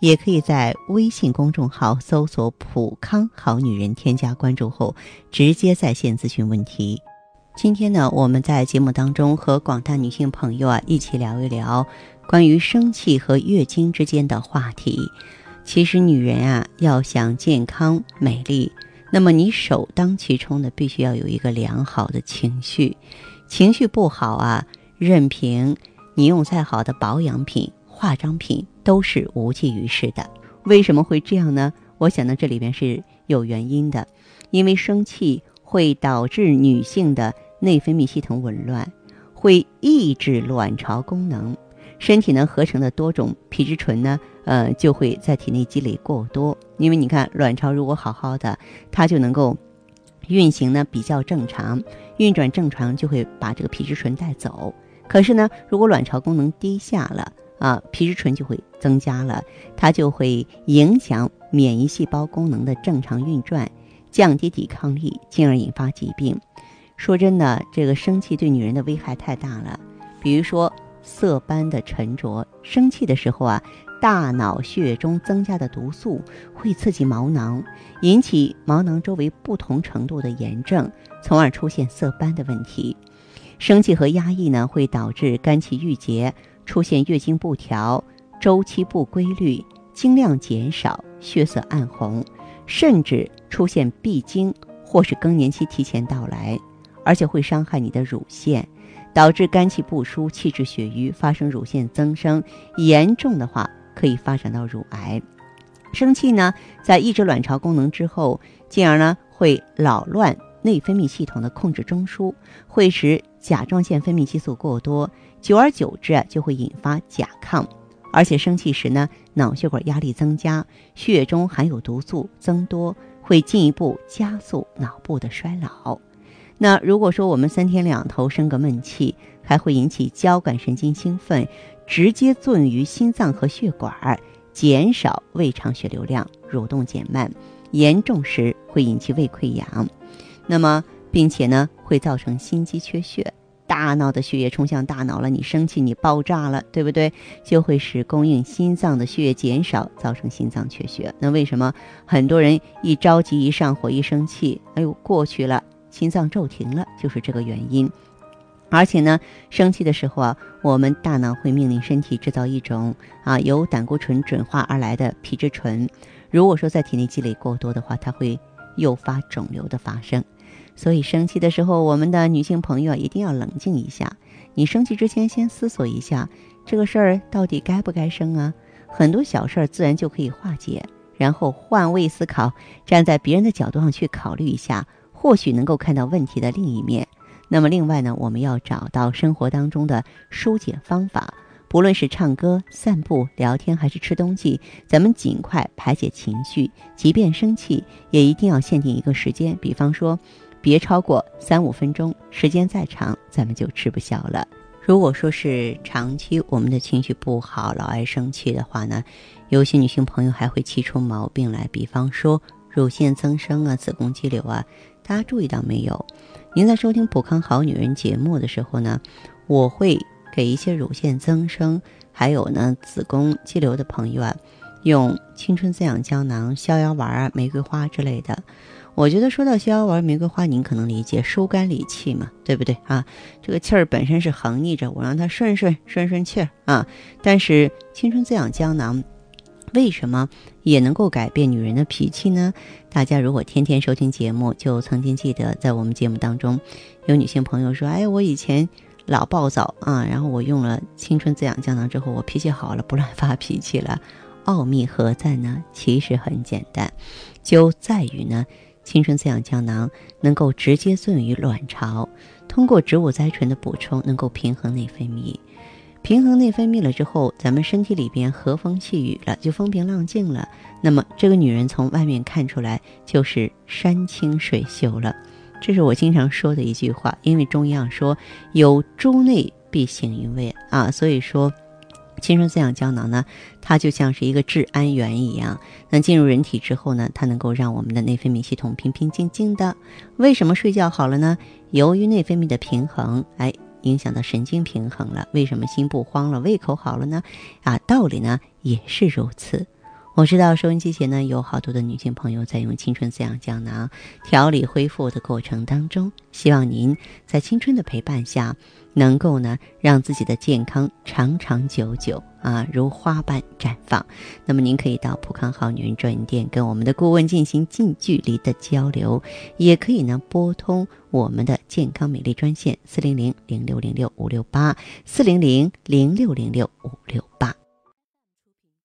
也可以在微信公众号搜索“普康好女人”，添加关注后直接在线咨询问题。今天呢，我们在节目当中和广大女性朋友啊一起聊一聊关于生气和月经之间的话题。其实，女人啊要想健康美丽，那么你首当其冲的必须要有一个良好的情绪。情绪不好啊，任凭你用再好的保养品。化妆品都是无济于事的，为什么会这样呢？我想呢，这里边是有原因的，因为生气会导致女性的内分泌系统紊乱，会抑制卵巢功能，身体呢合成的多种皮质醇呢，呃，就会在体内积累过多。因为你看，卵巢如果好好的，它就能够运行呢比较正常，运转正常就会把这个皮质醇带走。可是呢，如果卵巢功能低下了，啊，皮质醇就会增加了，它就会影响免疫细胞功能的正常运转，降低抵抗力，进而引发疾病。说真的，这个生气对女人的危害太大了。比如说色斑的沉着，生气的时候啊，大脑血液中增加的毒素会刺激毛囊，引起毛囊周围不同程度的炎症，从而出现色斑的问题。生气和压抑呢，会导致肝气郁结。出现月经不调、周期不规律、经量减少、血色暗红，甚至出现闭经或是更年期提前到来，而且会伤害你的乳腺，导致肝气不舒、气滞血瘀，发生乳腺增生，严重的话可以发展到乳癌。生气呢，在抑制卵巢功能之后，进而呢会扰乱内分泌系统的控制中枢，会使甲状腺分泌激素过多。久而久之啊，就会引发甲亢，而且生气时呢，脑血管压力增加，血中含有毒素增多，会进一步加速脑部的衰老。那如果说我们三天两头生个闷气，还会引起交感神经兴奋，直接作用于心脏和血管，减少胃肠血流量，蠕动减慢，严重时会引起胃溃疡。那么，并且呢，会造成心肌缺血。大脑的血液冲向大脑了，你生气，你爆炸了，对不对？就会使供应心脏的血液减少，造成心脏缺血。那为什么很多人一着急、一上火、一生气，哎呦，过去了，心脏骤停了，就是这个原因。而且呢，生气的时候啊，我们大脑会命令身体制造一种啊由胆固醇转化而来的皮质醇，如果说在体内积累过多的话，它会诱发肿瘤的发生。所以生气的时候，我们的女性朋友一定要冷静一下。你生气之前，先思索一下这个事儿到底该不该生啊？很多小事儿自然就可以化解。然后换位思考，站在别人的角度上去考虑一下，或许能够看到问题的另一面。那么另外呢，我们要找到生活当中的疏解方法，不论是唱歌、散步、聊天，还是吃东西，咱们尽快排解情绪。即便生气，也一定要限定一个时间，比方说。别超过三五分钟，时间再长，咱们就吃不消了。如果说是长期我们的情绪不好，老爱生气的话呢，有些女性朋友还会气出毛病来，比方说乳腺增生啊、子宫肌瘤啊。大家注意到没有？您在收听《普康好女人》节目的时候呢，我会给一些乳腺增生还有呢子宫肌瘤的朋友啊，用青春滋养胶囊、逍遥丸啊、玫瑰花之类的。我觉得说到逍遥丸、玫瑰花，您可能理解疏肝理气嘛，对不对啊？这个气儿本身是横逆着，我让它顺顺顺顺气儿啊。但是青春滋养胶囊为什么也能够改变女人的脾气呢？大家如果天天收听节目，就曾经记得在我们节目当中，有女性朋友说：“哎，我以前老暴躁啊，然后我用了青春滋养胶囊之后，我脾气好了，不乱发脾气了。”奥秘何在呢？其实很简单，就在于呢。青春滋养胶囊能够直接作用于卵巢，通过植物甾醇的补充，能够平衡内分泌。平衡内分泌了之后，咱们身体里边和风细雨了，就风平浪静了。那么这个女人从外面看出来就是山清水秀了。这是我经常说的一句话，因为中医上说有诸内必行于胃啊，所以说。青春滋养胶囊呢，它就像是一个治安员一样。那进入人体之后呢，它能够让我们的内分泌系统平平静静的。为什么睡觉好了呢？由于内分泌的平衡，哎，影响到神经平衡了。为什么心不慌了，胃口好了呢？啊，道理呢也是如此。我知道收音机前呢有好多的女性朋友在用青春滋养胶囊调理恢复的过程当中，希望您在青春的陪伴下，能够呢让自己的健康长长久久啊如花般绽放。那么您可以到普康好女人专营店跟我们的顾问进行近距离的交流，也可以呢拨通我们的健康美丽专线四零零零六零六五六八四零零零六零六五六八。